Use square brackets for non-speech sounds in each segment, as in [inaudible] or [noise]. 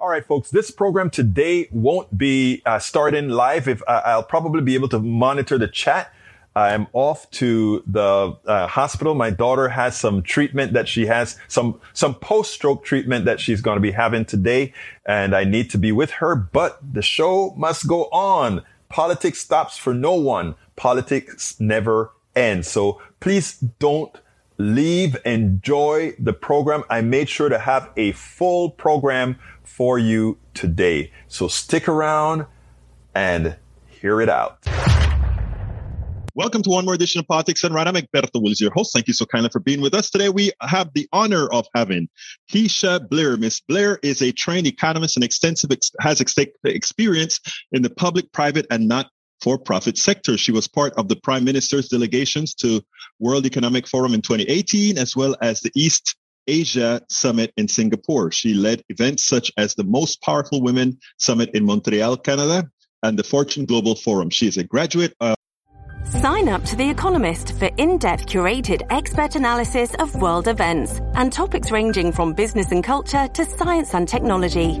All right, folks, this program today won't be uh, starting live. If uh, I'll probably be able to monitor the chat. I'm off to the uh, hospital. My daughter has some treatment that she has, some, some post-stroke treatment that she's going to be having today. And I need to be with her, but the show must go on. Politics stops for no one. Politics never ends. So please don't leave. Enjoy the program. I made sure to have a full program for you today. So stick around and hear it out. Welcome to one more edition of Politics Done Right. I'm Egberto Willis, your host. Thank you so kindly for being with us today. We have the honor of having Keisha Blair. Miss Blair is a trained economist and extensive ex- has ex- experience in the public, private, and not for-profit sector. She was part of the Prime Minister's delegations to World Economic Forum in 2018, as well as the East Asia Summit in Singapore. She led events such as the Most Powerful Women Summit in Montreal, Canada, and the Fortune Global Forum. She is a graduate of Sign up to The Economist for in depth curated expert analysis of world events and topics ranging from business and culture to science and technology.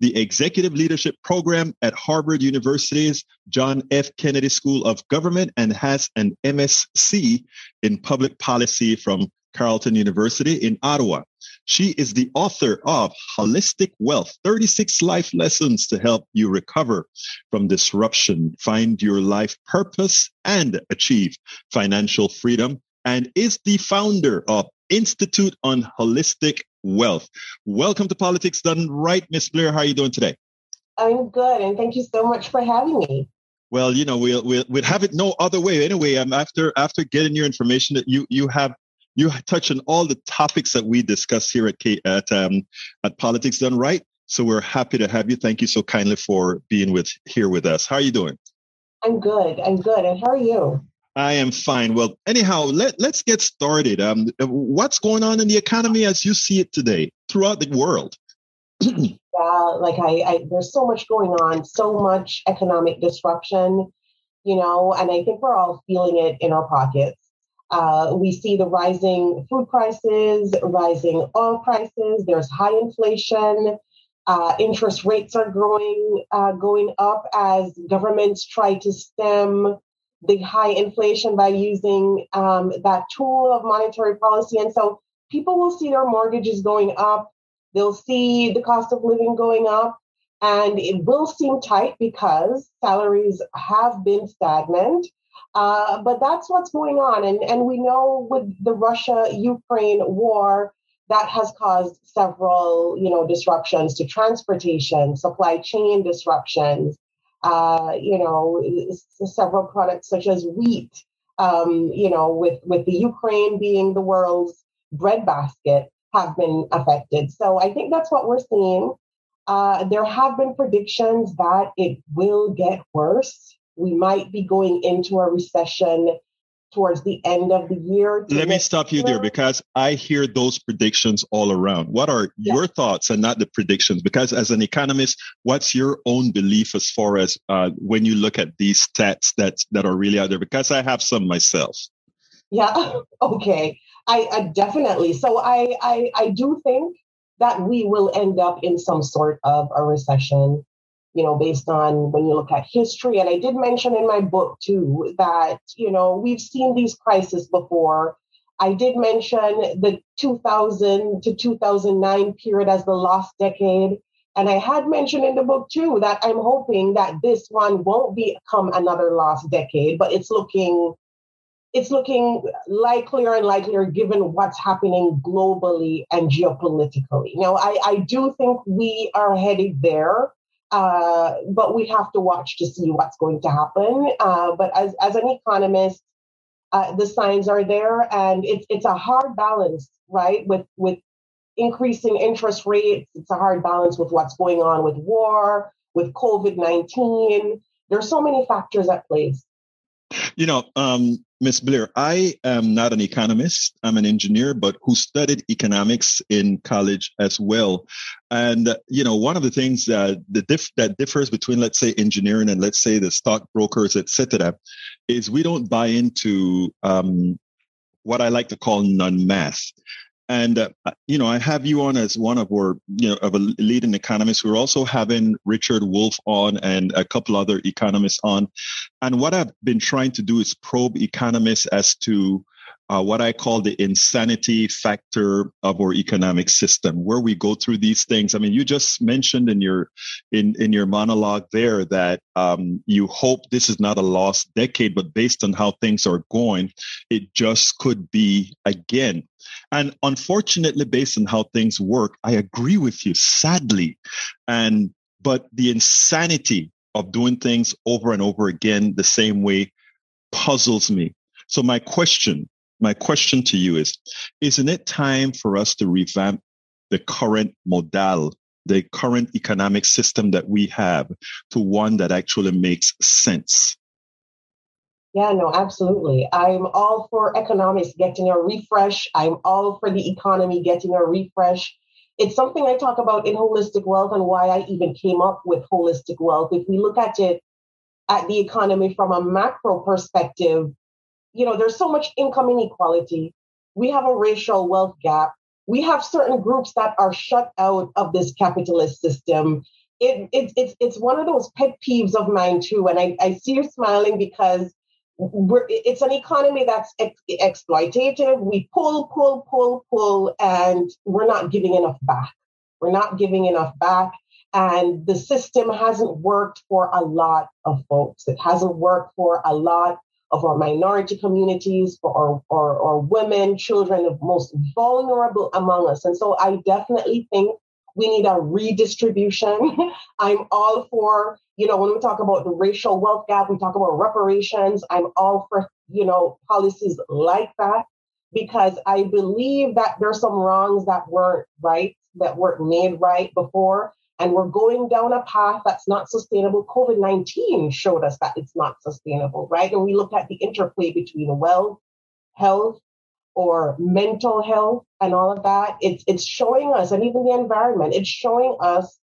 the Executive Leadership Program at Harvard University's John F. Kennedy School of Government and has an MSc in Public Policy from Carleton University in Ottawa. She is the author of Holistic Wealth 36 Life Lessons to Help You Recover from Disruption, Find Your Life Purpose, and Achieve Financial Freedom, and is the founder of Institute on Holistic Wealth. Welcome to Politics Done Right, Miss Blair. How are you doing today? I'm good, and thank you so much for having me. Well, you know, we'll we'll, we'll have it no other way. Anyway, I'm after after getting your information that you you have you touch on all the topics that we discuss here at K, at um, at Politics Done Right. So we're happy to have you. Thank you so kindly for being with here with us. How are you doing? I'm good. I'm good. And how are you? I am fine. Well, anyhow, let, let's get started. Um, what's going on in the economy as you see it today throughout the world? [clears throat] yeah, like I, I, there's so much going on, so much economic disruption, you know, and I think we're all feeling it in our pockets. Uh, we see the rising food prices, rising oil prices. There's high inflation. Uh, interest rates are growing, uh, going up as governments try to stem the high inflation by using um, that tool of monetary policy. And so people will see their mortgages going up, they'll see the cost of living going up, and it will seem tight because salaries have been stagnant. Uh, but that's what's going on. And, and we know with the Russia Ukraine war, that has caused several you know disruptions to transportation supply chain disruptions uh, you know, several products such as wheat, um, you know, with, with the Ukraine being the world's breadbasket have been affected. So I think that's what we're seeing. Uh, there have been predictions that it will get worse. We might be going into a recession towards the end of the year. Let me stop you there because I hear those predictions all around. What are yeah. your thoughts and not the predictions? Because as an economist, what's your own belief as far as uh, when you look at these stats that that are really out there? Because I have some myself. Yeah. [laughs] Okay. I, I definitely. So I, I I do think that we will end up in some sort of a recession you know, based on when you look at history. And I did mention in my book too that, you know, we've seen these crises before. I did mention the 2000 to 2009 period as the lost decade. And I had mentioned in the book too that I'm hoping that this one won't become another lost decade, but it's looking it's looking likelier and likelier given what's happening globally and geopolitically. Now, I, I do think we are headed there. Uh, but we have to watch to see what's going to happen. Uh, but as, as an economist, uh, the signs are there, and it's it's a hard balance, right? With with increasing interest rates, it's a hard balance with what's going on with war, with COVID nineteen. There's so many factors at play. You know, um, Miss Blair, I am not an economist. I'm an engineer, but who studied economics in college as well. And you know, one of the things that the diff- that differs between, let's say, engineering and let's say the stockbrokers, etc., is we don't buy into um, what I like to call non-math. And uh, you know, I have you on as one of our you know of a leading economist. We're also having Richard Wolff on and a couple other economists on. And what I've been trying to do is probe economists as to uh, what I call the insanity factor of our economic system, where we go through these things. I mean, you just mentioned in your in in your monologue there that um, you hope this is not a lost decade, but based on how things are going, it just could be again. And unfortunately, based on how things work, I agree with you. Sadly, and but the insanity of doing things over and over again the same way puzzles me. So my question my question to you is Isn't it time for us to revamp the current modal, the current economic system that we have to one that actually makes sense? Yeah, no, absolutely. I'm all for economics getting a refresh. I'm all for the economy getting a refresh. It's something I talk about in holistic wealth and why I even came up with holistic wealth. If we look at it at the economy from a macro perspective, you know, there's so much income inequality. We have a racial wealth gap. We have certain groups that are shut out of this capitalist system. It, it, it's, it's one of those pet peeves of mine too. And I, I see you smiling because we're, it's an economy that's ex- exploitative. We pull, pull, pull, pull, and we're not giving enough back. We're not giving enough back. And the system hasn't worked for a lot of folks. It hasn't worked for a lot of our minority communities, for our, our, our women, children, the most vulnerable among us. And so I definitely think we need a redistribution. [laughs] I'm all for, you know, when we talk about the racial wealth gap, we talk about reparations. I'm all for, you know, policies like that because I believe that there's some wrongs that weren't right, that weren't made right before and we're going down a path that's not sustainable. COVID 19 showed us that it's not sustainable, right? And we look at the interplay between wealth, health, or mental health and all of that. It's, it's showing us, and even the environment, it's showing us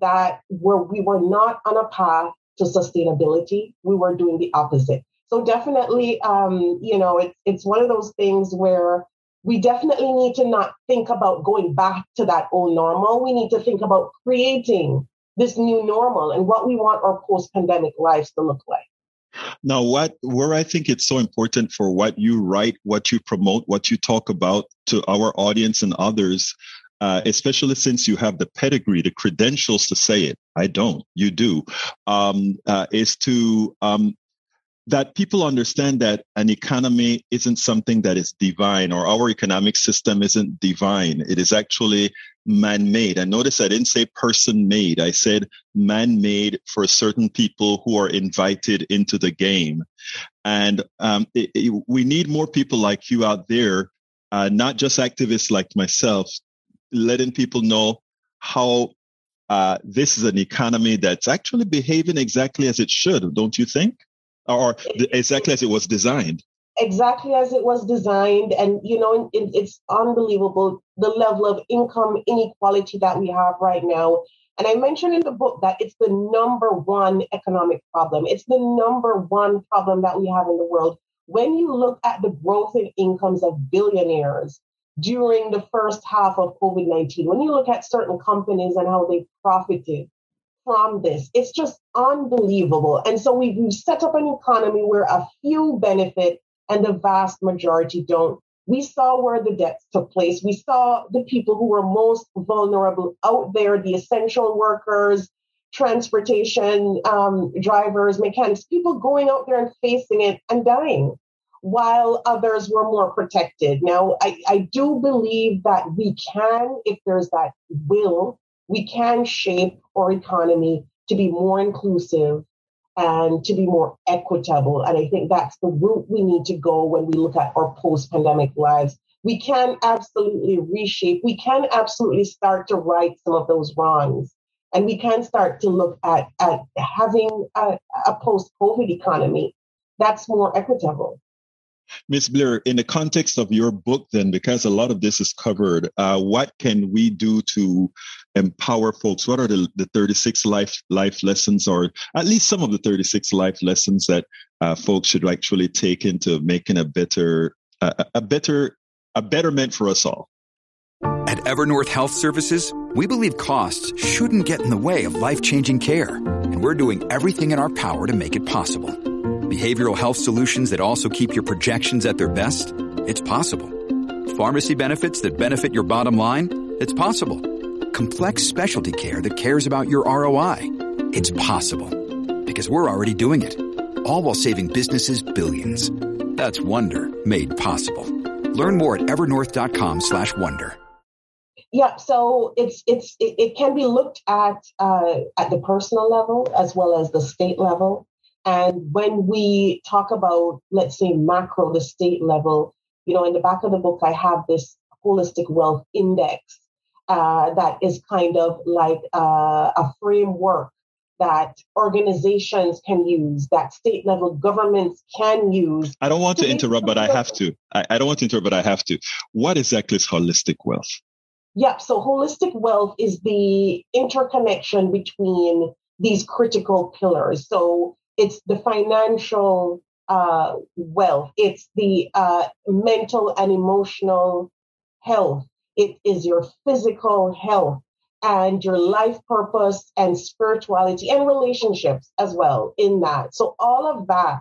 that we're, we were not on a path to sustainability. We were doing the opposite. So definitely, um, you know, it's, it's one of those things where we definitely need to not think about going back to that old normal. We need to think about creating this new normal and what we want our post pandemic lives to look like. Now, what where I think it's so important for what you write, what you promote, what you talk about to our audience and others, uh, especially since you have the pedigree, the credentials to say it. I don't, you do, um, uh, is to um, that people understand that an economy isn't something that is divine or our economic system isn't divine. It is actually man made. And notice I didn't say person made. I said man made for certain people who are invited into the game. And um, it, it, we need more people like you out there, uh, not just activists like myself, letting people know how uh, this is an economy that's actually behaving exactly as it should, don't you think? or exactly as it was designed exactly as it was designed and you know it, it's unbelievable the level of income inequality that we have right now and i mentioned in the book that it's the number one economic problem it's the number one problem that we have in the world when you look at the growth in incomes of billionaires during the first half of covid-19 when you look at certain companies and how they profited from this. It's just unbelievable. And so we've set up an economy where a few benefit and the vast majority don't. We saw where the deaths took place. We saw the people who were most vulnerable out there, the essential workers, transportation um, drivers, mechanics, people going out there and facing it and dying, while others were more protected. Now, I, I do believe that we can, if there's that will, we can shape our economy to be more inclusive and to be more equitable. And I think that's the route we need to go when we look at our post pandemic lives. We can absolutely reshape, we can absolutely start to right some of those wrongs. And we can start to look at, at having a, a post COVID economy that's more equitable. Ms. Blair, in the context of your book, then, because a lot of this is covered, uh, what can we do to empower folks? What are the, the 36 life life lessons, or at least some of the 36 life lessons that uh, folks should actually take into making a better, uh, a better, a betterment for us all? At Evernorth Health Services, we believe costs shouldn't get in the way of life changing care, and we're doing everything in our power to make it possible behavioral health solutions that also keep your projections at their best? It's possible. Pharmacy benefits that benefit your bottom line? It's possible. Complex specialty care that cares about your ROI? It's possible. Because we're already doing it. All while saving businesses billions. That's Wonder made possible. Learn more at evernorth.com slash wonder. Yeah, so it's it's it, it can be looked at uh, at the personal level as well as the state level. And when we talk about, let's say, macro, the state level, you know, in the back of the book, I have this holistic wealth index uh, that is kind of like uh, a framework that organizations can use, that state level governments can use. I don't want to, to interrupt, but I have to. I, I, don't want to interrupt, but I have to. What exactly is holistic wealth? Yeah, so holistic wealth is the interconnection between these critical pillars. So it's the financial uh, wealth, it's the uh, mental and emotional health, it is your physical health and your life purpose and spirituality and relationships as well in that. So all of that,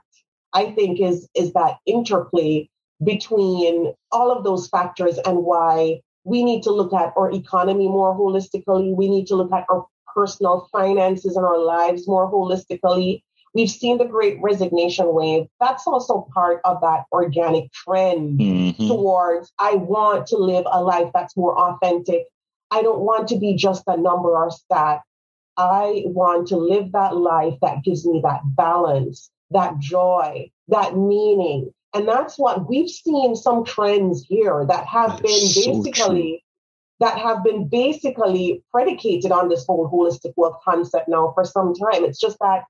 I think, is is that interplay between all of those factors and why we need to look at our economy more holistically. We need to look at our personal finances and our lives more holistically. We've seen the great resignation wave. That's also part of that organic trend mm-hmm. towards I want to live a life that's more authentic. I don't want to be just a number or stat. I want to live that life that gives me that balance, that joy, that meaning. And that's what we've seen some trends here that have that been basically that have been basically predicated on this whole holistic wealth concept now for some time. It's just that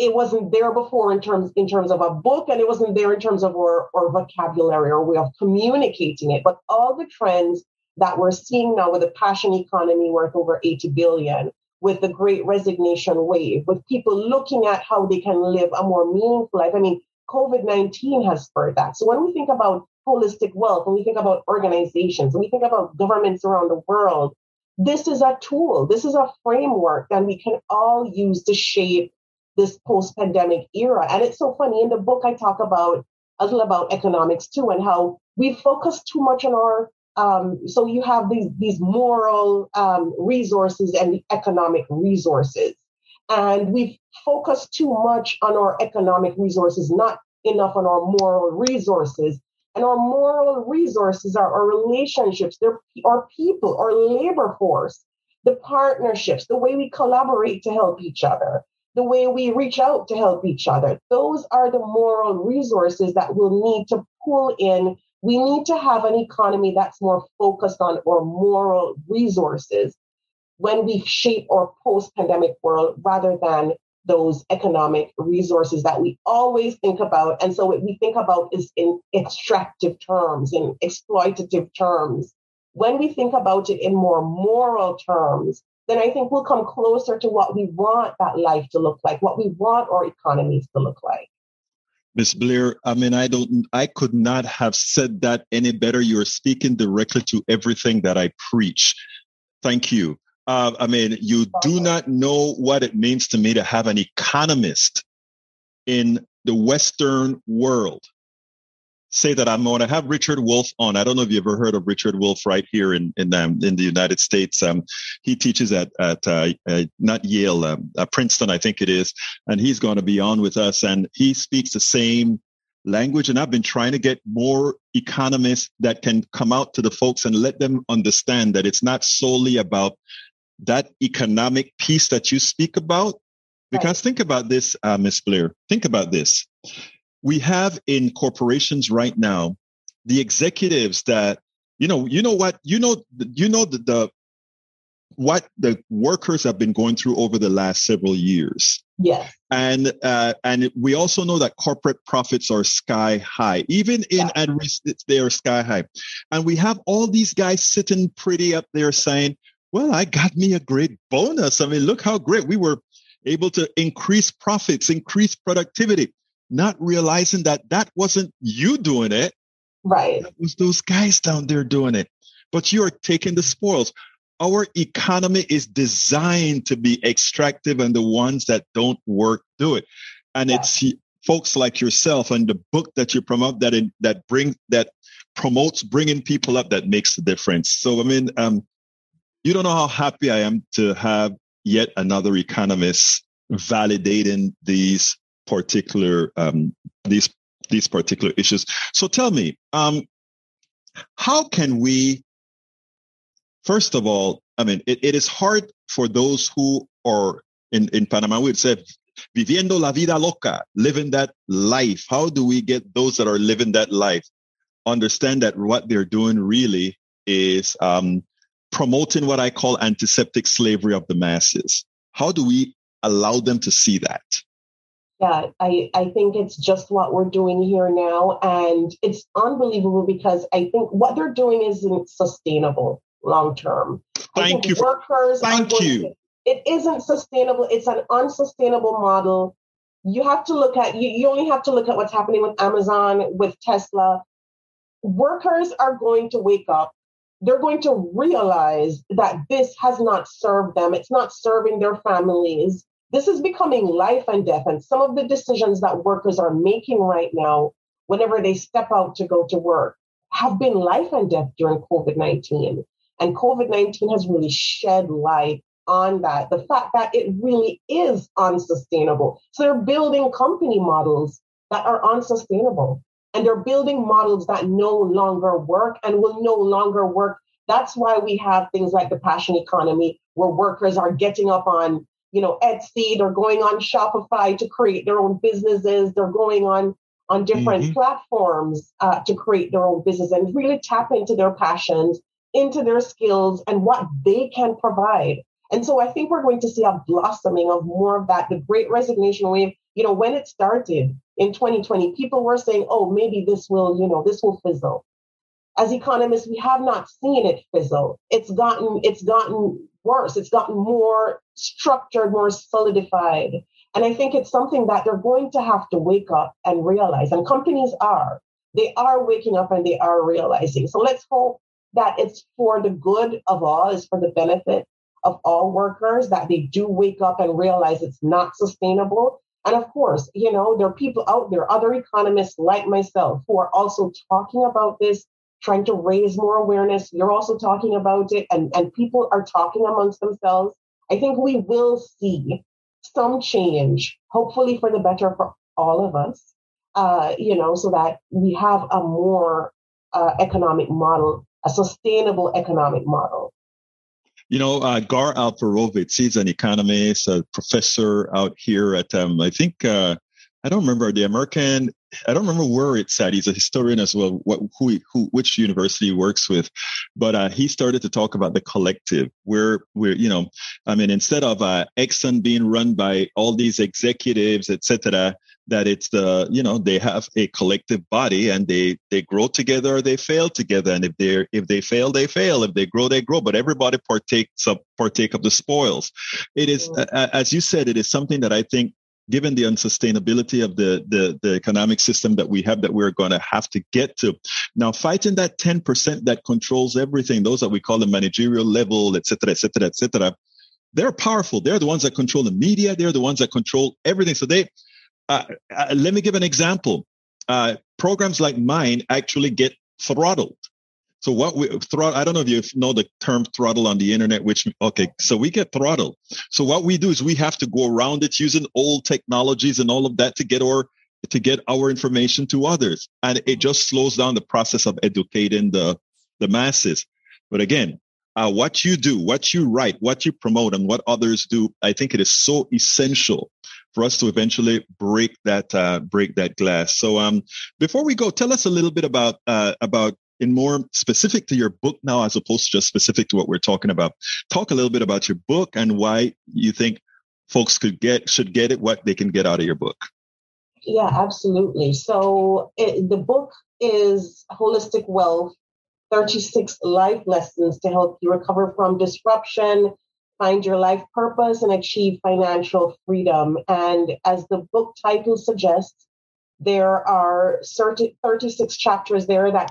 it wasn't there before in terms in terms of a book and it wasn't there in terms of our, our vocabulary or way of communicating it. But all the trends that we're seeing now with the passion economy worth over 80 billion with the great resignation wave with people looking at how they can live a more meaningful life. I mean covid-19 has spurred that. So when we think about holistic wealth when we think about organizations when we think about governments around the world this is a tool this is a framework that we can all use to shape this post pandemic era. And it's so funny. In the book, I talk about a little about economics too and how we focus too much on our um, so you have these these moral um, resources and economic resources, and we've focused too much on our economic resources, not enough on our moral resources. And our moral resources are our relationships, they're our people, our labor force, the partnerships, the way we collaborate to help each other, the way we reach out to help each other. Those are the moral resources that we'll need to pull in. We need to have an economy that's more focused on our moral resources when we shape our post pandemic world rather than those economic resources that we always think about. And so what we think about is in extractive terms, in exploitative terms. When we think about it in more moral terms, then I think we'll come closer to what we want that life to look like, what we want our economies to look like. Miss Blair, I mean, I don't, I could not have said that any better. You're speaking directly to everything that I preach. Thank you. Uh, I mean, you do not know what it means to me to have an economist in the Western world say that I'm going to have Richard Wolff on. I don't know if you ever heard of Richard Wolff right here in in um, in the United States. Um, he teaches at at uh, uh, not Yale, um, uh, Princeton, I think it is, and he's going to be on with us. And he speaks the same language. And I've been trying to get more economists that can come out to the folks and let them understand that it's not solely about that economic piece that you speak about. Because right. think about this, uh, Miss Blair. Think about this we have in corporations right now the executives that you know you know what you know you know the, the what the workers have been going through over the last several years Yes. And uh, and we also know that corporate profits are sky high. Even in yeah. at risk, they are sky high. And we have all these guys sitting pretty up there saying, well, I got me a great bonus. I mean, look how great we were able to increase profits, increase productivity, not realizing that that wasn't you doing it. Right. It was those guys down there doing it. But you're taking the spoils. Our economy is designed to be extractive and the ones that don't work do it. And yeah. it's folks like yourself and the book that you promote that in, that bring that promotes bringing people up that makes the difference. So I mean, um, you don't know how happy I am to have yet another economist validating these particular um, these these particular issues. So tell me, um, how can we? First of all, I mean, it, it is hard for those who are in in Panama. We would say viviendo la vida loca, living that life. How do we get those that are living that life understand that what they're doing really is um, promoting what I call antiseptic slavery of the masses. How do we allow them to see that? Yeah, I, I think it's just what we're doing here now. And it's unbelievable because I think what they're doing isn't sustainable long term. Thank you. Workers thank you. To, it isn't sustainable. It's an unsustainable model. You have to look at, you, you only have to look at what's happening with Amazon, with Tesla. Workers are going to wake up they're going to realize that this has not served them. It's not serving their families. This is becoming life and death. And some of the decisions that workers are making right now, whenever they step out to go to work, have been life and death during COVID 19. And COVID 19 has really shed light on that. The fact that it really is unsustainable. So they're building company models that are unsustainable and they're building models that no longer work and will no longer work. That's why we have things like the passion economy, where workers are getting up on, you know, Etsy, they're going on Shopify to create their own businesses, they're going on on different mm-hmm. platforms uh, to create their own business and really tap into their passions, into their skills, and what they can provide. And so I think we're going to see a blossoming of more of that. The great resignation wave, you know, when it started, in 2020, people were saying, oh, maybe this will, you know, this will fizzle. As economists, we have not seen it fizzle. It's gotten, it's gotten worse. It's gotten more structured, more solidified. And I think it's something that they're going to have to wake up and realize. And companies are. They are waking up and they are realizing. So let's hope that it's for the good of all, it's for the benefit of all workers, that they do wake up and realize it's not sustainable and of course, you know, there are people out there, other economists like myself, who are also talking about this, trying to raise more awareness. You're also talking about it, and, and people are talking amongst themselves. I think we will see some change, hopefully for the better for all of us, uh, you know, so that we have a more uh, economic model, a sustainable economic model. You know, uh, Gar Alperovitz, he's an economist, a professor out here at, um, I think, uh, I don't remember the American. I don't remember where it's at. He's a historian as well. What, who, who, which university he works with, but uh, he started to talk about the collective, where, where you know, I mean, instead of uh, Exxon being run by all these executives, etc., that it's the you know they have a collective body and they they grow together or they fail together and if they if they fail they fail if they grow they grow but everybody partakes of partake of the spoils it is uh, as you said it is something that i think given the unsustainability of the, the, the economic system that we have that we're going to have to get to now fighting that 10% that controls everything those that we call the managerial level et cetera et cetera et cetera they're powerful they're the ones that control the media they're the ones that control everything so they uh, uh, let me give an example. Uh, programs like mine actually get throttled. So what we throttle, I don't know if you know the term throttle on the internet, which, okay, so we get throttled. So what we do is we have to go around it using old technologies and all of that to get our, to get our information to others. And it just slows down the process of educating the, the masses. But again, uh, what you do, what you write, what you promote and what others do, I think it is so essential for us to eventually break that uh, break that glass. So um, before we go, tell us a little bit about uh, about in more specific to your book now, as opposed to just specific to what we're talking about. Talk a little bit about your book and why you think folks could get should get it what they can get out of your book. Yeah absolutely. So it, the book is holistic wealth 36 life lessons to help you recover from disruption find your life purpose and achieve financial freedom. And as the book title suggests there are 30, 36 chapters there that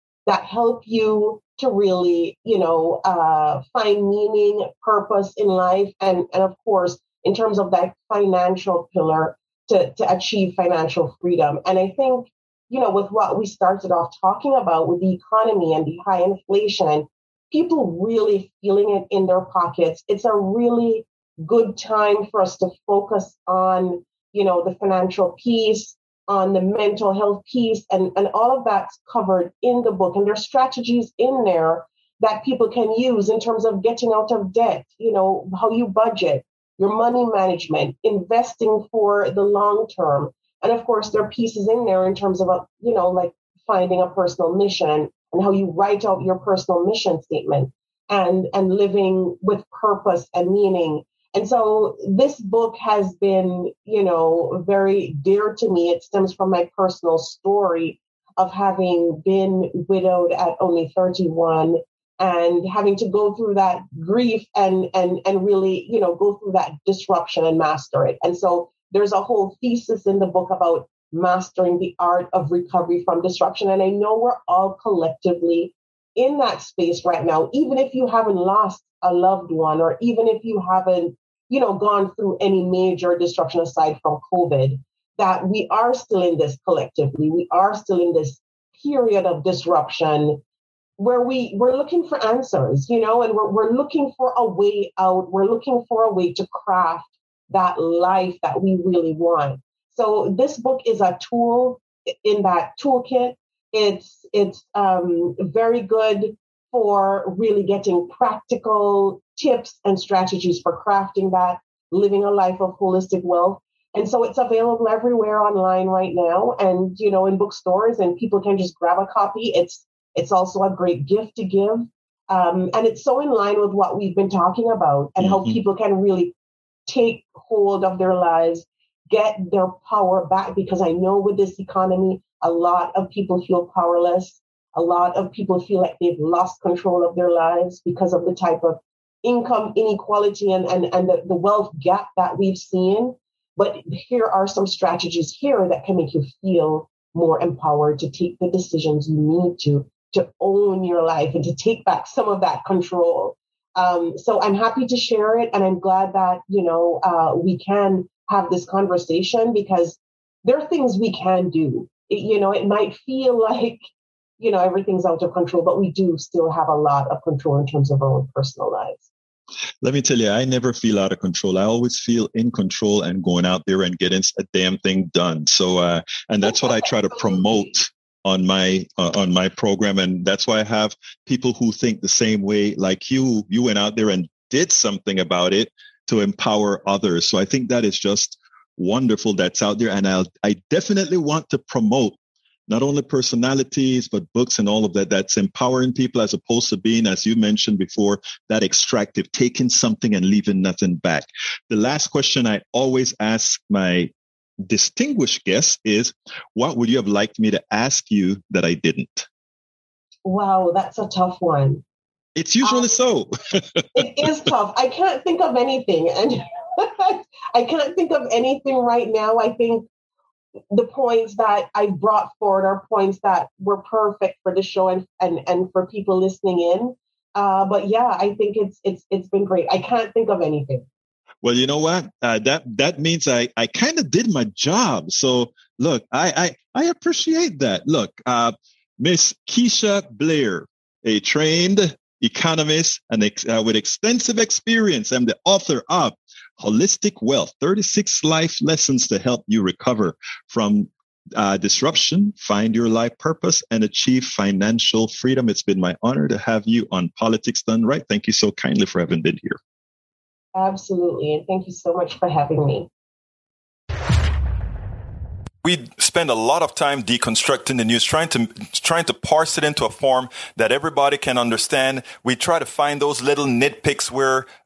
that help you to really, you know, uh, find meaning, purpose in life, and and of course, in terms of that financial pillar, to to achieve financial freedom. And I think, you know, with what we started off talking about with the economy and the high inflation, people really feeling it in their pockets. It's a really good time for us to focus on, you know, the financial piece, on the mental health piece, and, and all of that's covered in the book. And there's strategies in there that people can use in terms of getting out of debt, you know, how you budget, your money management, investing for the long term. And of course, there are pieces in there in terms of, a, you know, like finding a personal mission and how you write out your personal mission statement and, and living with purpose and meaning and so this book has been, you know, very dear to me. It stems from my personal story of having been widowed at only 31 and having to go through that grief and and and really, you know, go through that disruption and master it. And so there's a whole thesis in the book about mastering the art of recovery from disruption. And I know we're all collectively in that space right now, even if you haven't lost a loved one or even if you haven't you know, gone through any major disruption aside from COVID, that we are still in this collectively. We are still in this period of disruption where we we're looking for answers, you know, and we're we're looking for a way out. We're looking for a way to craft that life that we really want. So this book is a tool in that toolkit. It's it's um, very good for really getting practical tips and strategies for crafting that, living a life of holistic wealth. And so it's available everywhere online right now and, you know, in bookstores and people can just grab a copy. It's, it's also a great gift to give. Um, and it's so in line with what we've been talking about and mm-hmm. how people can really take hold of their lives, get their power back. Because I know with this economy, a lot of people feel powerless. A lot of people feel like they've lost control of their lives because of the type of income inequality and, and, and the, the wealth gap that we've seen. But here are some strategies here that can make you feel more empowered to take the decisions you need to to own your life and to take back some of that control. Um, so I'm happy to share it, and I'm glad that you know uh, we can have this conversation because there are things we can do. You know, it might feel like you know everything's out of control, but we do still have a lot of control in terms of our own personal lives. Let me tell you, I never feel out of control. I always feel in control and going out there and getting a damn thing done. So, uh, and that's what I try to promote on my uh, on my program, and that's why I have people who think the same way, like you. You went out there and did something about it to empower others. So I think that is just wonderful that's out there, and I I definitely want to promote not only personalities, but books and all of that that's empowering people as opposed to being, as you mentioned before, that extractive, taking something and leaving nothing back. The last question I always ask my distinguished guests is what would you have liked me to ask you that I didn't? Wow, that's a tough one. It's usually um, so. it is tough. I can't think of anything. And [laughs] I can't think of anything right now. I think the points that I brought forward are points that were perfect for the show and and, and for people listening in. Uh, but yeah, I think it's it's it's been great. I can't think of anything. Well, you know what? Uh, that that means I I kind of did my job. So look, I I I appreciate that. Look, uh, Miss Keisha Blair, a trained economist and ex- uh, with extensive experience, and the author of Holistic Wealth 36 Life Lessons to Help You Recover from uh, disruption, find your life purpose, and achieve financial freedom. It's been my honor to have you on Politics Done Right. Thank you so kindly for having been here. Absolutely. And thank you so much for having me we spend a lot of time deconstructing the news, trying to trying to parse it into a form that everybody can understand. We try to find those little nitpicks where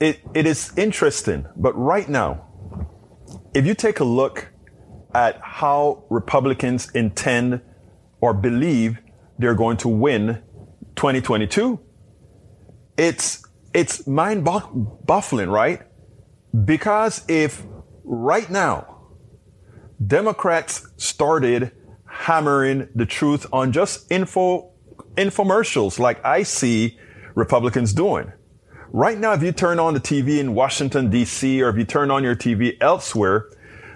it, it is interesting, but right now, if you take a look at how Republicans intend or believe they're going to win 2022, it's, it's mind baffling, right? Because if right now, Democrats started hammering the truth on just info infomercials like I see Republicans doing. Right now, if you turn on the TV in Washington, D.C., or if you turn on your TV elsewhere,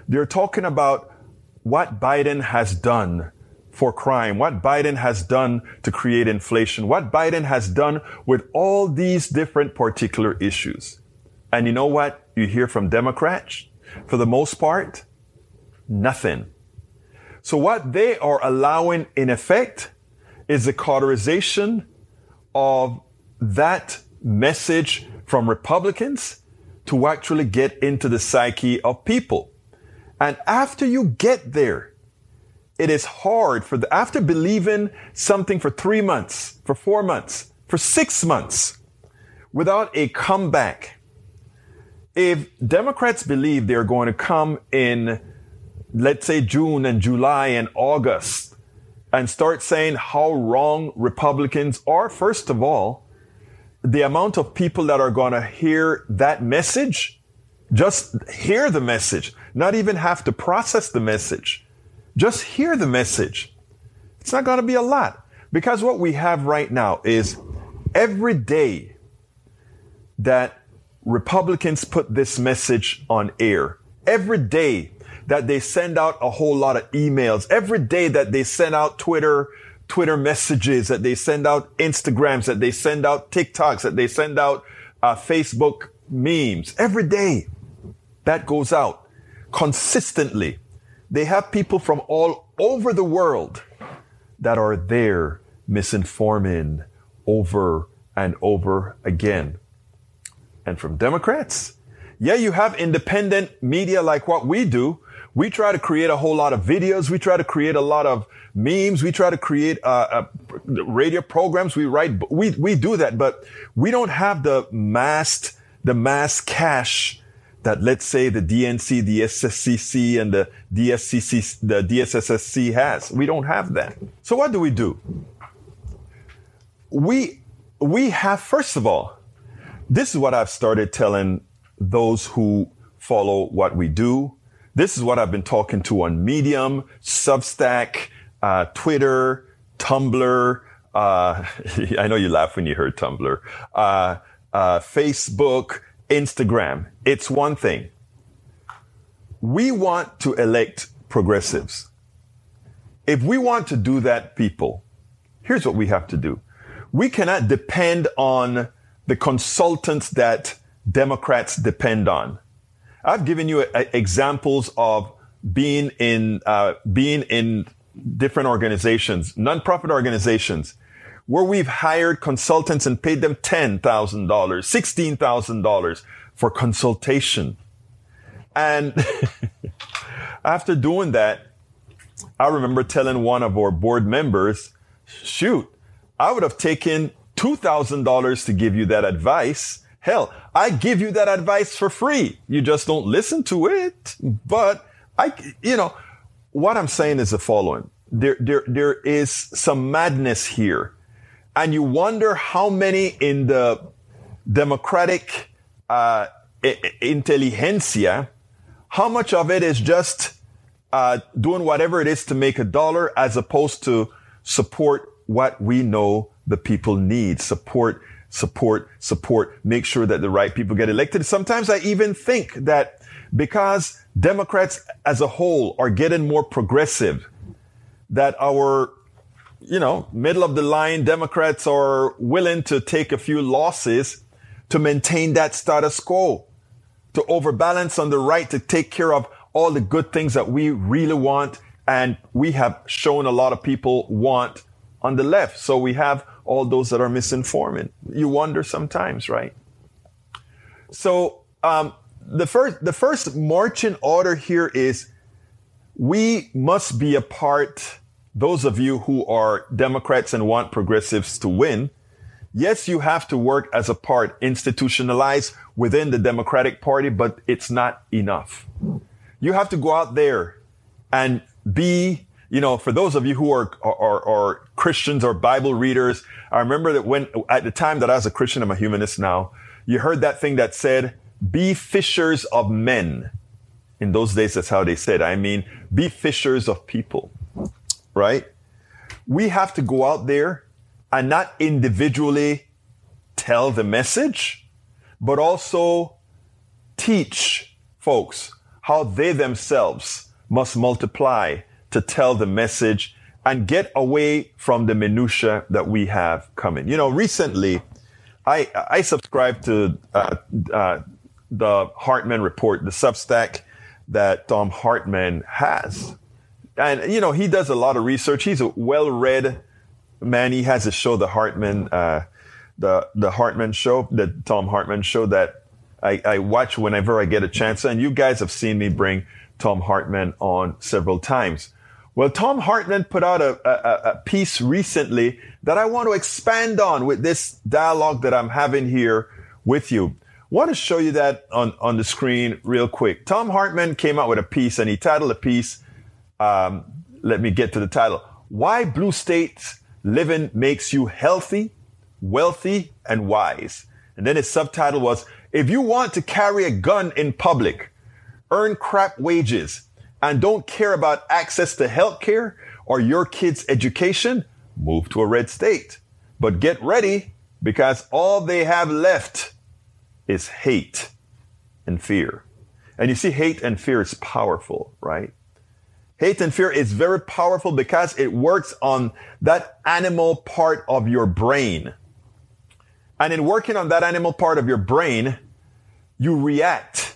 they're talking about what Biden has done for crime, what Biden has done to create inflation, what Biden has done with all these different particular issues. And you know what you hear from Democrats? For the most part, nothing. So what they are allowing in effect is the cauterization of that message from Republicans to actually get into the psyche of people. And after you get there, it is hard for the, after believing something for three months, for four months, for six months, without a comeback. If Democrats believe they're going to come in let's say June and July and August and start saying how wrong Republicans are, first of all, the amount of people that are going to hear that message, just hear the message, not even have to process the message, just hear the message. It's not going to be a lot because what we have right now is every day that Republicans put this message on air, every day that they send out a whole lot of emails every day that they send out Twitter, Twitter messages, that they send out Instagrams, that they send out TikToks, that they send out uh, Facebook memes every day. That goes out consistently. They have people from all over the world that are there misinforming over and over again. And from Democrats, yeah, you have independent media like what we do, we try to create a whole lot of videos. We try to create a lot of memes. We try to create uh, uh, radio programs. We write, we, we do that, but we don't have the mass, the mass cash that let's say the DNC, the SSCC and the DSCC, the DSSSC has. We don't have that. So what do we do? We, we have, first of all, this is what I've started telling those who follow what we do this is what I've been talking to on Medium, Substack, uh, Twitter, Tumblr. Uh, [laughs] I know you laugh when you heard Tumblr. Uh, uh, Facebook, Instagram. It's one thing. We want to elect progressives. If we want to do that, people, here's what we have to do. We cannot depend on the consultants that Democrats depend on. I've given you a, a, examples of being in uh, being in different organizations, nonprofit organizations, where we've hired consultants and paid them ten thousand dollars, sixteen thousand dollars for consultation, and [laughs] after doing that, I remember telling one of our board members, "Shoot, I would have taken two thousand dollars to give you that advice." Hell, I give you that advice for free. You just don't listen to it. But I, you know, what I'm saying is the following. There, there, there is some madness here. And you wonder how many in the democratic, uh, intelligentsia, how much of it is just uh, doing whatever it is to make a dollar as opposed to support what we know the people need. Support, support, support. Make sure that the right people get elected. Sometimes I even think that because Democrats as a whole are getting more progressive, that our you know, middle of the line Democrats are willing to take a few losses to maintain that status quo, to overbalance on the right, to take care of all the good things that we really want and we have shown a lot of people want on the left. So we have all those that are misinforming. You wonder sometimes, right? So um, the first the first marching order here is we must be a part those of you who are Democrats and want progressives to win, yes, you have to work as a part institutionalized within the Democratic Party, but it's not enough. You have to go out there and be, you know, for those of you who are, are, are Christians or Bible readers, I remember that when, at the time that I was a Christian, I'm a humanist now, you heard that thing that said, be fishers of men. In those days, that's how they said. I mean, be fishers of people right? We have to go out there and not individually tell the message, but also teach folks how they themselves must multiply to tell the message and get away from the minutia that we have coming. You know, recently, I I subscribed to uh, uh, the Hartmann report, the Substack that Thom Hartmann has, and you know he does a lot of research. He's a well-read man. He has a show, the Hartmann, uh, the the Hartmann show, the Thom Hartmann show that I, I watch whenever I get a chance. And you guys have seen me bring Thom Hartmann on several times. Well, Thom Hartmann put out a, a, a piece recently that I want to expand on with this dialogue that I'm having here with you. Want to show you that on, on the screen real quick. Thom Hartmann came out with a piece and he titled the piece um, let me get to the title. Why Blue States Living Makes You Healthy, Wealthy, and Wise. And then his subtitle was, If you want to carry a gun in public, earn crap wages, and don't care about access to health care or your kid's education, move to a red state. But get ready because all they have left is hate and fear. And you see, hate and fear is powerful, right? Hate and fear is very powerful because it works on that animal part of your brain. And in working on that animal part of your brain, you react.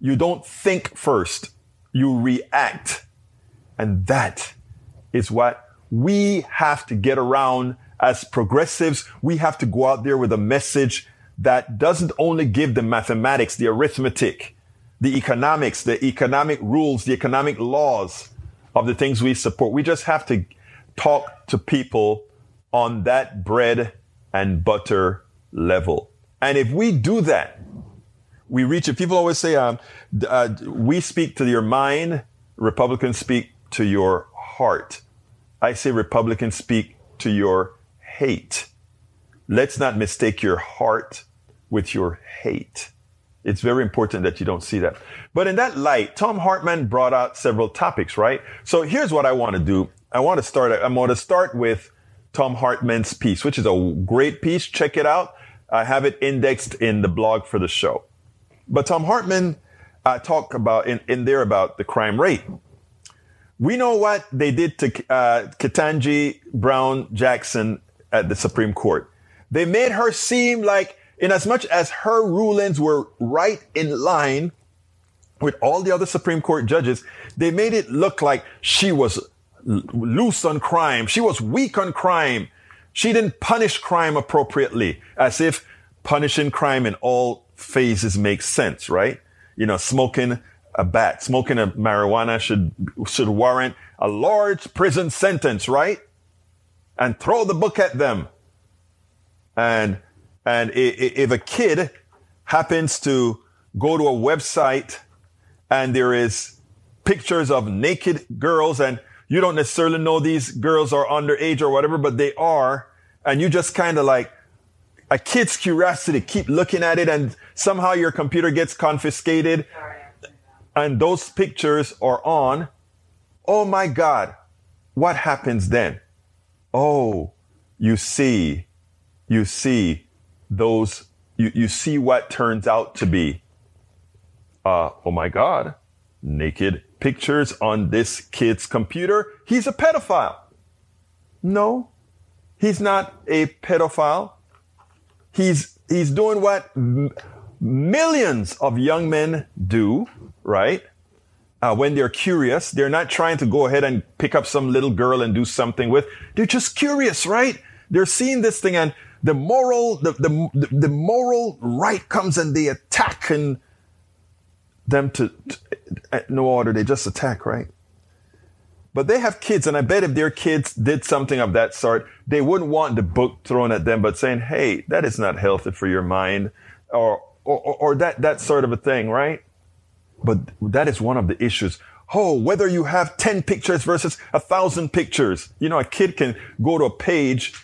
You don't think first. You react. And that is what we have to get around as progressives. We have to go out there with a message that doesn't only give the mathematics, the arithmetic, the economics, the economic rules, the economic laws, of the things we support. We just have to talk to people on that bread and butter level. And if we do that, we reach it. People always say, um, uh, we speak to your mind, Republicans speak to your heart. I say Republicans speak to your hate. Let's not mistake your heart with your hate. It's very important that you don't see that. But in that light, Thom Hartmann brought out several topics, right? So here's what I want to do. I want to start, I'm going to start with Thom Hartmann's piece, which is a great piece. Check it out. I have it indexed in the blog for the show. But Thom Hartmann uh, talked about in, in there about the crime rate. We know what they did to uh, Ketanji Brown Jackson at the Supreme Court. They made her seem like in as much as her rulings were right in line with all the other Supreme Court judges, they made it look like she was loose on crime. She was weak on crime. She didn't punish crime appropriately, as if punishing crime in all phases make sense, right? You know, smoking a bat, smoking a marijuana should, should warrant a large prison sentence, right? And throw the book at them. And and if a kid happens to go to a website and there is pictures of naked girls and you don't necessarily know these girls are underage or whatever, but they are. And you just kind of like a kid's curiosity, keep looking at it and somehow your computer gets confiscated and those pictures are on. Oh my God. What happens then? Oh, you see, you see those, you, you see what turns out to be. Uh, oh my God, naked pictures on this kid's computer. He's a pedophile. No, he's not a pedophile. He's, he's doing what millions of young men do, right? Uh, when they're curious, they're not trying to go ahead and pick up some little girl and do something with. They're just curious, right? They're seeing this thing and the moral, the, the, the moral right comes and they attack and them to, to no order. They just attack, right? But they have kids, and I bet if their kids did something of that sort, they wouldn't want the book thrown at them, but saying, "Hey, that is not healthy for your mind," or or, or that that sort of a thing, right? But that is one of the issues. Oh, whether you have 10 pictures versus a thousand pictures. You know, a kid can go to a page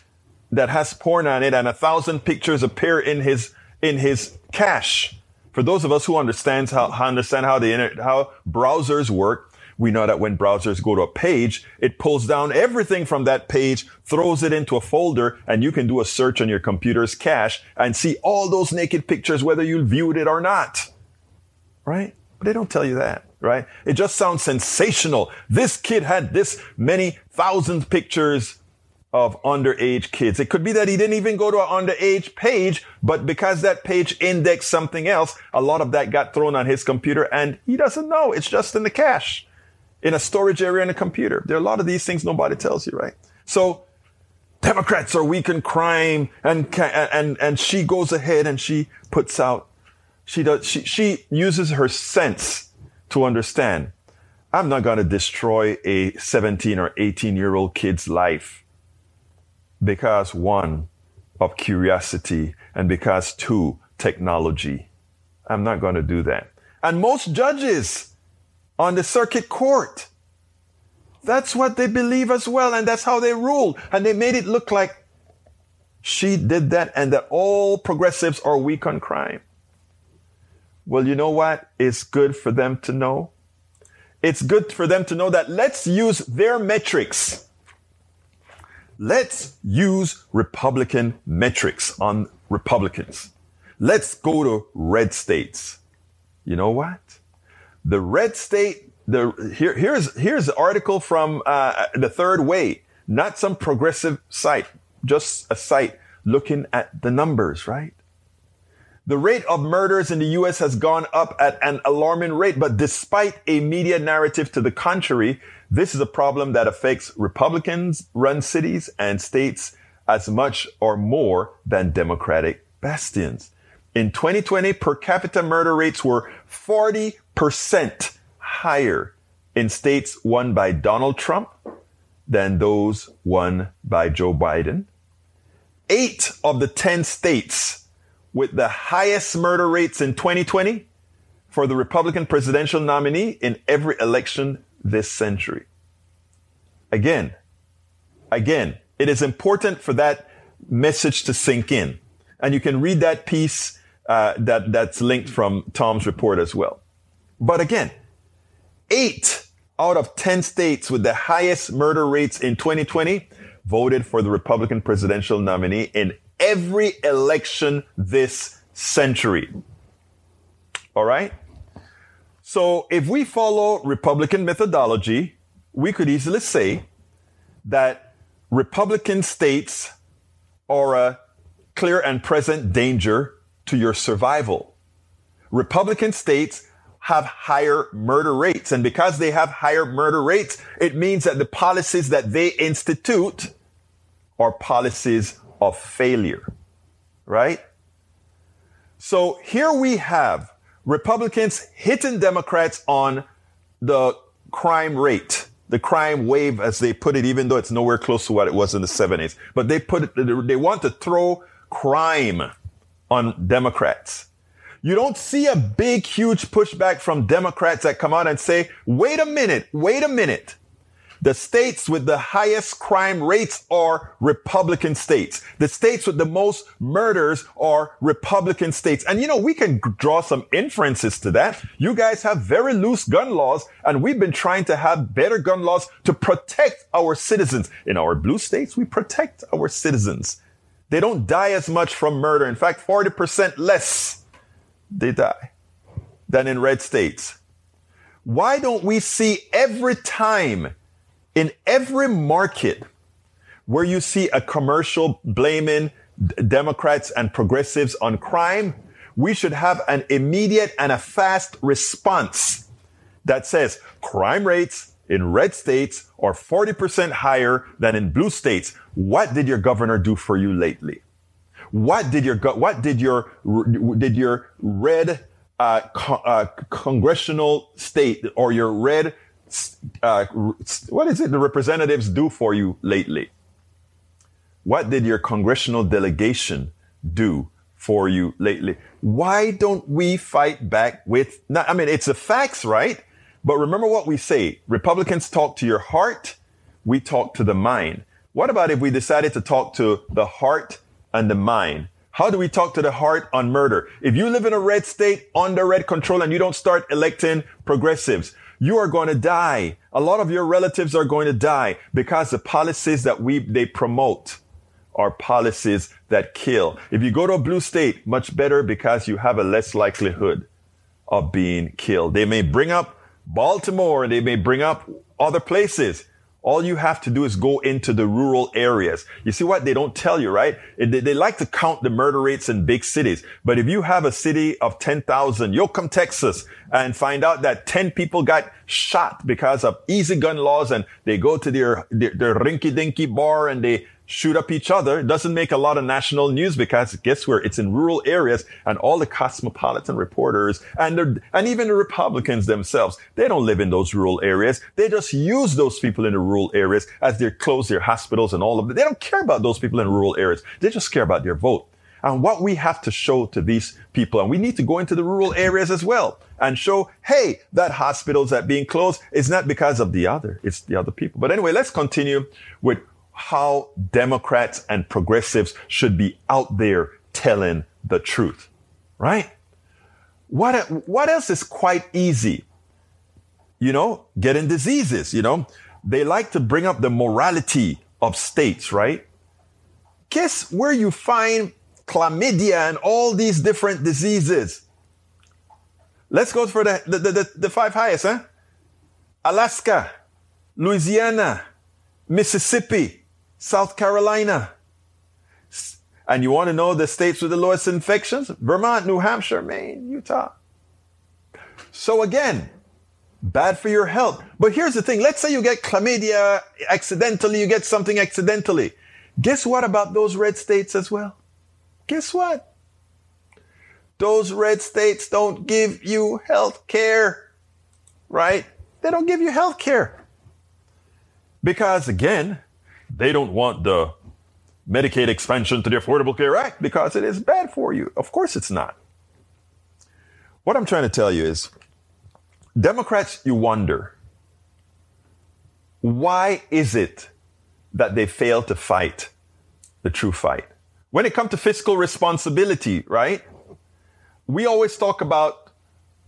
that has porn on it and a thousand pictures appear in his, in his cache. For those of us who understands how, understand how the internet, how browsers work, we know that when browsers go to a page, it pulls down everything from that page, throws it into a folder, and you can do a search on your computer's cache and see all those naked pictures, whether you viewed it or not. Right? But they don't tell you that, right? It just sounds sensational. This kid had this many thousand pictures of underage kids. It could be that he didn't even go to an underage page, but because that page indexed something else, a lot of that got thrown on his computer and he doesn't know. It's just in the cache, in a storage area in a computer. There are a lot of these things nobody tells you, right? So Democrats are weak in crime and, and, and she goes ahead and she puts out, she does, she, she uses her sense to understand. I'm not going to destroy a 17 or 18 year old kid's life because one, of curiosity, and because two, technology. I'm not going to do that. And most judges on the circuit court, that's what they believe as well, and that's how they rule. And they made it look like she did that and that all progressives are weak on crime. Well, you know what? It's good for them to know. It's good for them to know that let's use their metrics Let's use Republican metrics on Republicans. Let's go to red states. You know what? The red state, the, here, here's, here's the article from uh, the third way, not some progressive site, just a site looking at the numbers, right? The rate of murders in the US has gone up at an alarming rate, but despite a media narrative to the contrary, this is a problem that affects Republicans run cities and states as much or more than Democratic bastions. In 2020, per capita murder rates were 40% higher in states won by Donald Trump than those won by Joe Biden. Eight of the 10 states with the highest murder rates in 2020 for the Republican presidential nominee in every election this century. Again, again, it is important for that message to sink in. And you can read that piece uh, that, that's linked from Tom's report as well. But again, eight out of 10 states with the highest murder rates in 2020 voted for the Republican presidential nominee in every election this century. All right? So if we follow Republican methodology, we could easily say that Republican states are a clear and present danger to your survival. Republican states have higher murder rates. And because they have higher murder rates, it means that the policies that they institute are policies of failure. Right? So here we have Republicans hitting Democrats on the crime rate, the crime wave, as they put it, even though it's nowhere close to what it was in the 70s. But they put it, they want to throw crime on Democrats. You don't see a big, huge pushback from Democrats that come out and say, wait a minute, wait a minute. The states with the highest crime rates are Republican states. The states with the most murders are Republican states. And you know, we can draw some inferences to that. You guys have very loose gun laws and we've been trying to have better gun laws to protect our citizens. In our blue states, we protect our citizens. They don't die as much from murder. In fact, 40% less they die than in red states. Why don't we see every time in every market where you see a commercial blaming Democrats and progressives on crime, we should have an immediate and a fast response that says crime rates in red states are 40% higher than in blue states. What did your governor do for you lately? What did your, what did your, did your red, uh, co- uh, congressional state or your red uh, what is it the representatives do for you lately? What did your congressional delegation do for you lately? Why don't we fight back with, I mean, it's the facts, right? But remember what we say. Republicans talk to your heart. We talk to the mind. What about if we decided to talk to the heart and the mind? How do we talk to the heart on murder? If you live in a red state under red control and you don't start electing progressives, you are going to die. A lot of your relatives are going to die because the policies that we, they promote are policies that kill. If you go to a blue state, much better because you have a less likelihood of being killed. They may bring up Baltimore and they may bring up other places. All you have to do is go into the rural areas. You see what? They don't tell you, right? They, they like to count the murder rates in big cities. But if you have a city of 10,000, you'll come Texas and find out that 10 people got shot because of easy gun laws and they go to their, their, their rinky dinky bar and they shoot up each other. It doesn't make a lot of national news because guess where? It's in rural areas and all the cosmopolitan reporters and and even the Republicans themselves, they don't live in those rural areas. They just use those people in the rural areas as they close their hospitals and all of it. They don't care about those people in rural areas. They just care about their vote. And what we have to show to these people, and we need to go into the rural areas as well and show, hey, that hospitals that being closed is not because of the other. It's the other people. But anyway, let's continue with how Democrats and progressives should be out there telling the truth, right? What, what else is quite easy? You know, getting diseases, you know, they like to bring up the morality of states, right? Guess where you find chlamydia and all these different diseases? Let's go for the, the, the, the five highest, huh? Alaska, Louisiana, Mississippi, South Carolina. And you want to know the states with the lowest infections? Vermont, New Hampshire, Maine, Utah. So again, bad for your health. But here's the thing. Let's say you get chlamydia accidentally, you get something accidentally. Guess what about those red states as well? Guess what? Those red states don't give you health care, right? They don't give you health care. Because again, they don't want the Medicaid expansion to the Affordable Care Act because it is bad for you. Of course it's not. What I'm trying to tell you is Democrats, you wonder, why is it that they fail to fight the true fight? When it comes to fiscal responsibility, right? We always talk about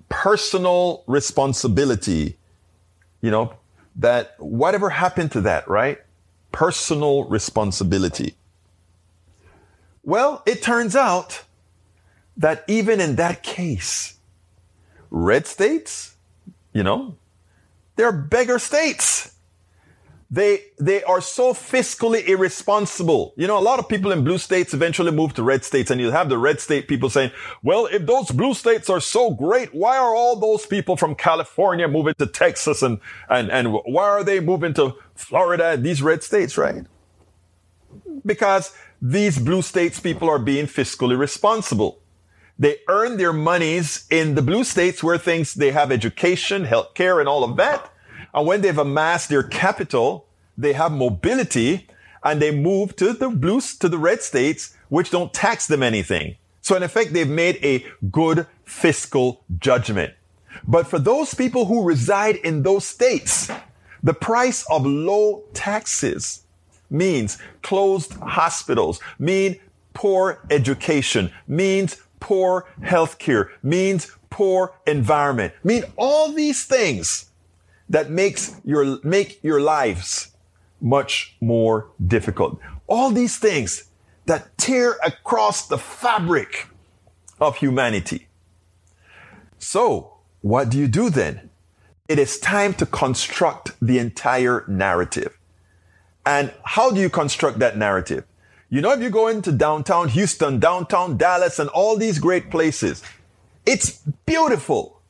personal responsibility, you know, that whatever happened to that, right? Personal responsibility. Well, it turns out that even in that case, red states, you know, they're beggar states. They, they are so fiscally irresponsible. You know, a lot of people in blue states eventually move to red states and you have the red state people saying, well, if those blue states are so great, why are all those people from California moving to Texas and, and, and why are they moving to Florida, these red states, right? Because these blue states people are being fiscally responsible. They earn their monies in the blue states where things, they have education, healthcare, and all of that. And when they've amassed their capital, they have mobility and they move to the blues, to the red states, which don't tax them anything. So in effect, they've made a good fiscal judgment. But for those people who reside in those states, The price of low taxes means closed hospitals, mean poor education, means poor healthcare, means poor environment, mean all these things that makes your make your lives much more difficult. All these things that tear across the fabric of humanity. So, what do you do then? It is time to construct the entire narrative. And how do you construct that narrative? You know, if you go into downtown Houston, downtown Dallas, and all these great places, it's beautiful.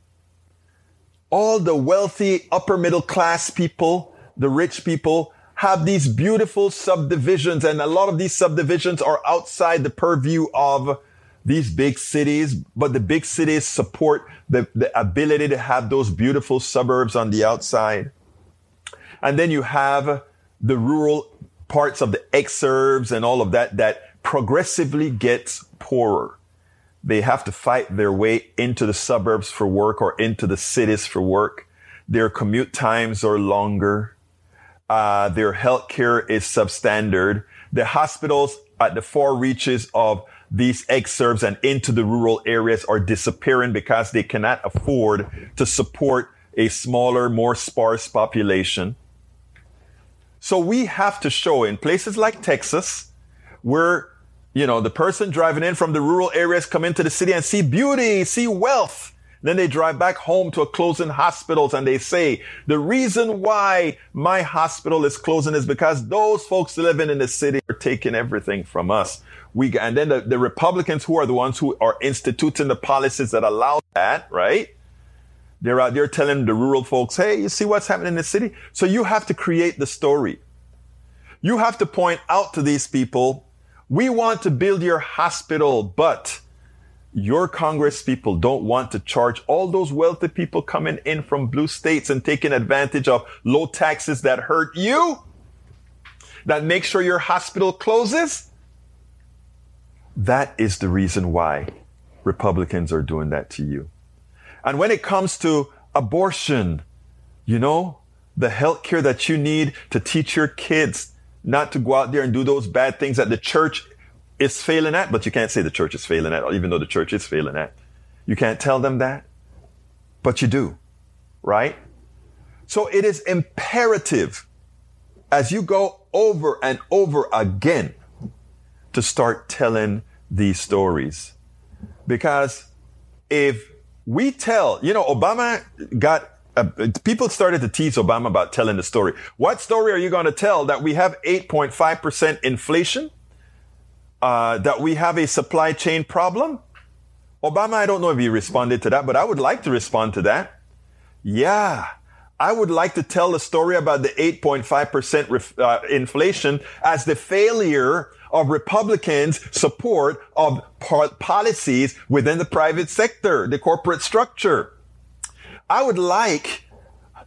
All the wealthy upper middle class people, the rich people, have these beautiful subdivisions, and a lot of these subdivisions are outside the purview of these big cities, but the big cities support the, the ability to have those beautiful suburbs on the outside. And then you have the rural parts of the exurbs and all of that that progressively gets poorer. They have to fight their way into the suburbs for work or into the cities for work. Their commute times are longer. Uh, their health care is substandard. The hospitals at the far reaches of these exurbs and into the rural areas are disappearing because they cannot afford to support a smaller, more sparse population. So we have to show in places like Texas, where, you know, the person driving in from the rural areas come into the city and see beauty, see wealth. Then they drive back home to a closing hospitals and they say, the reason why my hospital is closing is because those folks living in the city are taking everything from us. We, and then the, the Republicans who are the ones who are instituting the policies that allow that, right? They're out there telling the rural folks, hey, you see what's happening in the city? So you have to create the story. You have to point out to these people, we want to build your hospital, but your Congress people don't want to charge all those wealthy people coming in from blue states and taking advantage of low taxes that hurt you, that make sure your hospital closes. That is the reason why Republicans are doing that to you. And when it comes to abortion, you know, the health care that you need to teach your kids not to go out there and do those bad things that the church is failing at, but you can't say the church is failing at, even though the church is failing at. You can't tell them that, but you do, right? So it is imperative as you go over and over again to start telling these stories. Because if we tell, you know, Obama got, uh, people started to tease Obama about telling the story. What story are you going to tell that we have 8.5% inflation? Uh, that we have a supply chain problem? Obama, I don't know if he responded to that, but I would like to respond to that. Yeah. I would like to tell the story about the 8.5% ref, uh, inflation as the failure of Republicans' support of policies within the private sector, the corporate structure. I would like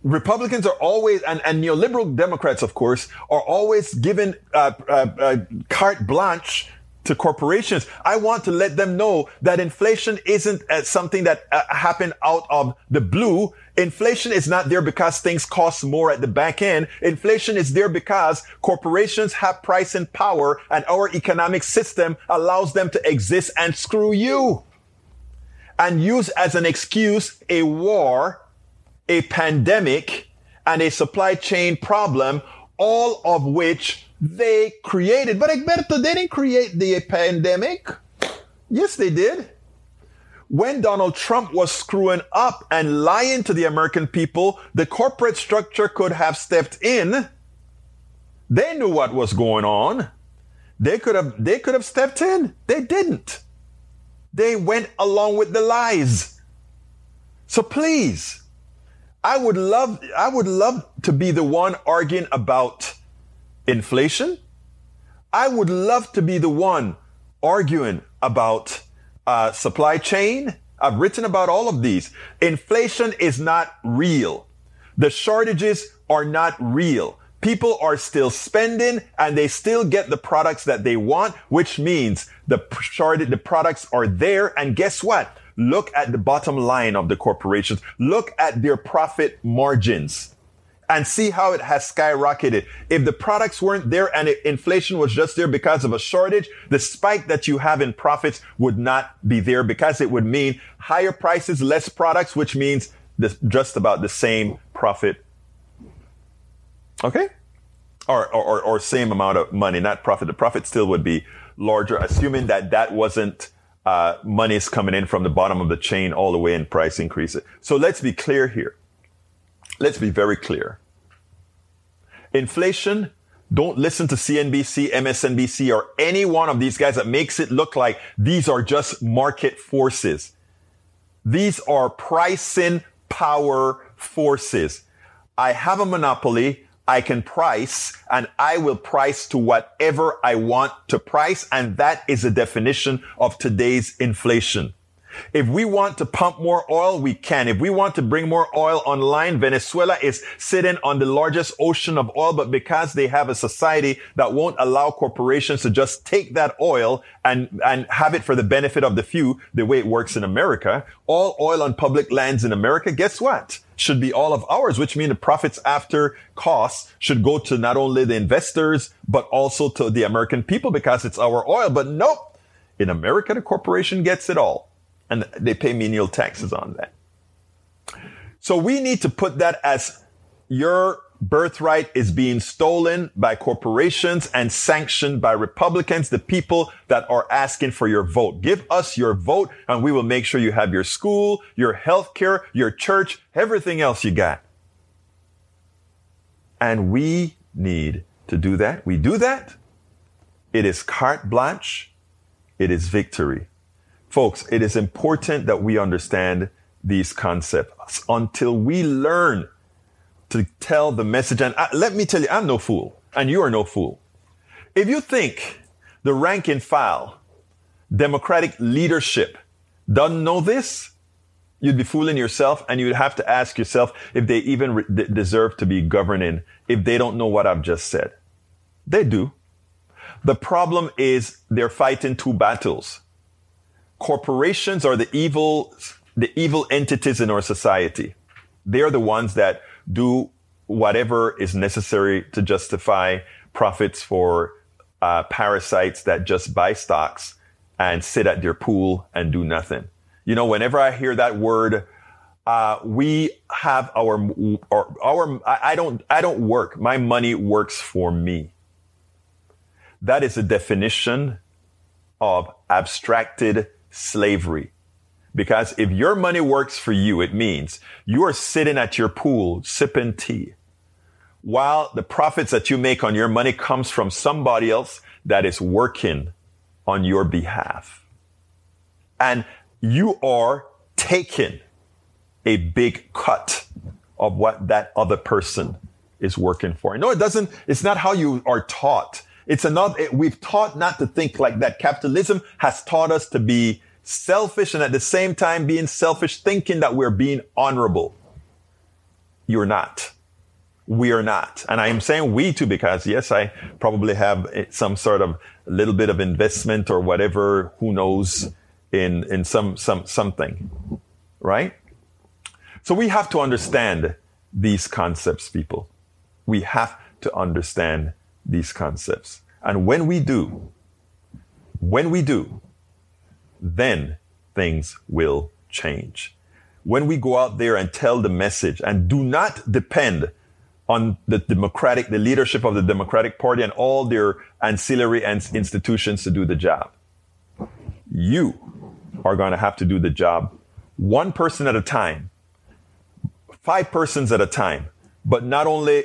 Republicans are always, and, and neoliberal Democrats, of course, are always given uh, uh, uh, carte blanche to corporations. I want to let them know that inflation isn't uh, something that uh, happened out of the blue. Inflation is not there because things cost more at the back end. Inflation is there because corporations have pricing power and our economic system allows them to exist and screw you and use as an excuse a war, a pandemic, and a supply chain problem, all of which they created. But Egberto, they didn't create the pandemic. Yes, they did. When Donald Trump was screwing up and lying to the American people, the corporate structure could have stepped in. They knew what was going on. They could have, they could have stepped in. They didn't. They went along with the lies. So please, I would love, I would love to be the one arguing about inflation. I would love to be the one arguing about uh, supply chain. I've written about all of these. Inflation is not real. The shortages are not real. People are still spending and they still get the products that they want, which means the the products are there. And guess what? Look at the bottom line of the corporations. Look at their profit margins and see how it has skyrocketed. If the products weren't there and inflation was just there because of a shortage, the spike that you have in profits would not be there because it would mean higher prices, less products, which means this, just about the same profit. Okay? Or, or, or same amount of money, not profit. The profit still would be larger, assuming that that wasn't uh, monies coming in from the bottom of the chain all the way in price increases. So let's be clear here. Let's be very clear. Inflation, don't listen to CNBC, MSNBC, or any one of these guys that makes it look like these are just market forces. These are pricing power forces. I have a monopoly. I can price and I will price to whatever I want to price. And that is the definition of today's inflation. If we want to pump more oil, we can. If we want to bring more oil online, Venezuela is sitting on the largest ocean of oil, but because they have a society that won't allow corporations to just take that oil and, and have it for the benefit of the few, the way it works in America, all oil on public lands in America, guess what? Should be all of ours, which means the profits after costs should go to not only the investors, but also to the American people because it's our oil. But nope. In America, the corporation gets it all and they pay menial taxes on that. So we need to put that as your birthright is being stolen by corporations and sanctioned by Republicans, the people that are asking for your vote. Give us your vote and we will make sure you have your school, your health care, your church, everything else you got. And we need to do that. We do that. It is carte blanche. It is victory. Folks, it is important that we understand these concepts until we learn to tell the message. And I, uh, let me tell you, I'm no fool, and you are no fool. If you think the rank and file, Democratic leadership doesn't know this, you'd be fooling yourself and you'd have to ask yourself if they even re- deserve to be governing if they don't know what I've just said. They do. The problem is they're fighting two battles corporations are the evil, the evil entities in our society. They are the ones that do whatever is necessary to justify profits for uh, parasites that just buy stocks and sit at their pool and do nothing. You know, whenever I hear that word, uh, we have our, our, our, I don't, I don't work. My money works for me. That is a definition of abstracted slavery. Because if your money works for you, it means you are sitting at your pool sipping tea while the profits that you make on your money comes from somebody else that is working on your behalf. And you are taking a big cut of what that other person is working for. No, it doesn't, it's not how you are taught. It's another, we've taught not to think like that. Capitalism has taught us to be selfish and at the same time being selfish, thinking that we're being honorable. You're not. We are not. And I am saying we too because yes, I probably have some sort of little bit of investment or whatever, who knows, in, in some, some, something. Right? So we have to understand these concepts, people. We have to understand these concepts. And when we do, when we do, then things will change. When we go out there and tell the message and do not depend on the democratic, the leadership of the Democratic Party and all their ancillary and institutions to do the job. You are going to have to do the job one person at a time, five persons at a time, but not only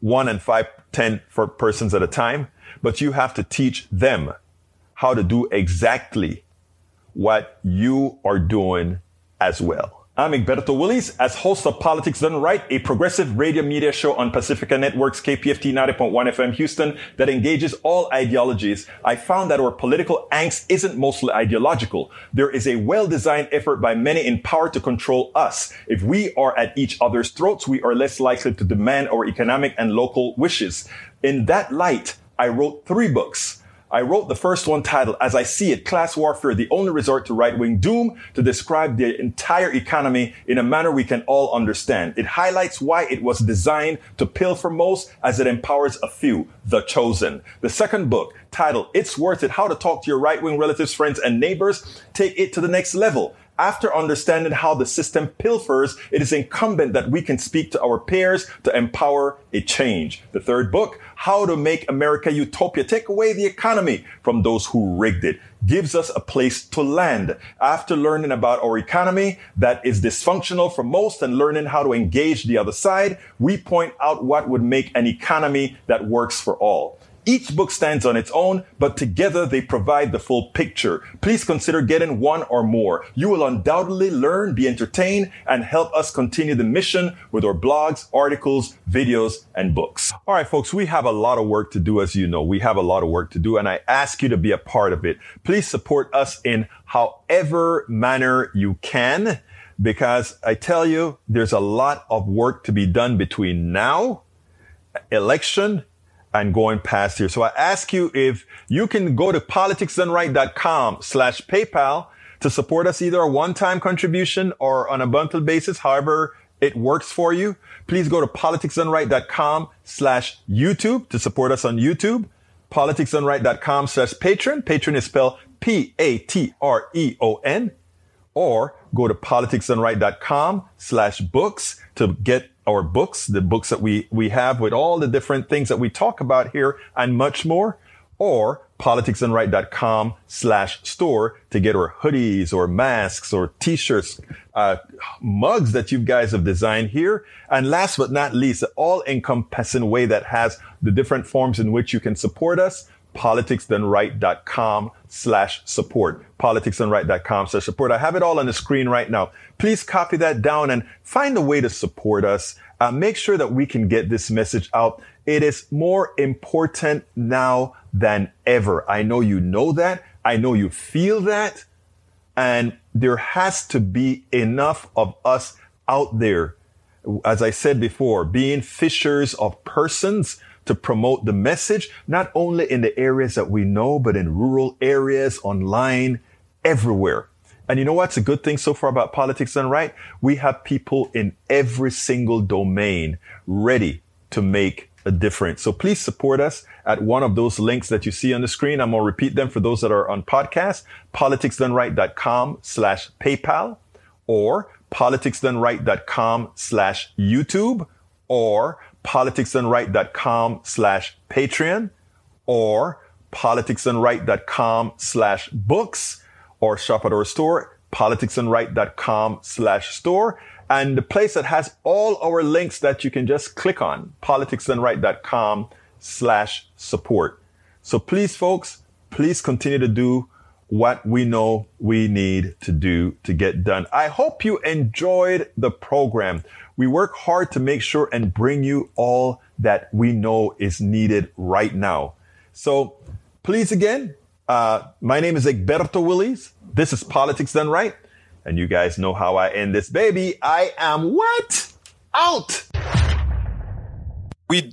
one and five, ten for persons at a time, but you have to teach them how to do exactly what you are doing as well. I'm Egberto Willies, as host of Politics Done Right, a progressive radio media show on Pacifica Network's KPFT 90.1 FM Houston that engages all ideologies. I found that our political angst isn't mostly ideological. There is a well-designed effort by many in power to control us. If we are at each other's throats, we are less likely to demand our economic and local wishes. In that light, I wrote three books I wrote the first one titled, As I See It, Class Warfare, the Only Resort to Right Wing Doom, to describe the entire economy in a manner we can all understand. It highlights why it was designed to pilfer most as it empowers a few, the chosen. The second book, titled, It's Worth It, How to Talk to Your Right Wing Relatives, Friends, and Neighbors, take it to the next level after understanding how the system pilfers, it is incumbent that we can speak to our peers to empower a change. The third book, How to Make America Utopia, take away the economy from those who rigged it, gives us a place to land. After learning about our economy that is dysfunctional for most and learning how to engage the other side, we point out what would make an economy that works for all. Each book stands on its own, but together they provide the full picture. Please consider getting one or more. You will undoubtedly learn, be entertained, and help us continue the mission with our blogs, articles, videos, and books. All right, folks, we have a lot of work to do, as you know. We have a lot of work to do, and I ask you to be a part of it. Please support us in however manner you can, because I tell you, there's a lot of work to be done between now, election, and going past here. So I ask you if you can go to politicsdoneright.com slash PayPal to support us either a one-time contribution or on a monthly basis, however it works for you. Please go to politicsdoneright.com slash YouTube to support us on YouTube. Politicsdoneright.com slash Patreon. Patreon is spelled P-A-T-R-E-O-N. Or go to politicsdoneright.com slash books to get our books, the books that we, we have with all the different things that we talk about here and much more, or politicsdoneright.com slash store to get our hoodies or masks or t-shirts, uh, mugs that you guys have designed here. And last but not least, all encompassing way that has the different forms in which you can support us politicsdoneright.com slash support. Politicsdoneright.com slash support. I have it all on the screen right now. Please copy that down and find a way to support us. Uh, make sure that we can get this message out. It is more important now than ever. I know you know that. I know you feel that. And there has to be enough of us out there. As I said before, being fishers of persons, to promote the message, not only in the areas that we know, but in rural areas, online, everywhere. And you know what's a good thing so far about Politics Done Right? We have people in every single domain ready to make a difference. So please support us at one of those links that you see on the screen. I'm going to repeat them for those that are on podcast, politicsdoneright.com slash PayPal or politicsdoneright.com slash YouTube or politicsdoneright.com slash Patreon or politicsdoneright.com slash books or shop at our store, politicsdoneright.com slash store. And the place that has all our links that you can just click on, politicsdoneright.com slash support. So please, folks, please continue to do what we know we need to do to get done. I hope you enjoyed the program. We work hard to make sure and bring you all that we know is needed right now. So please again, uh, my name is Egberto Willies. This is Politics Done Right. And you guys know how I end this baby. I am what? Out we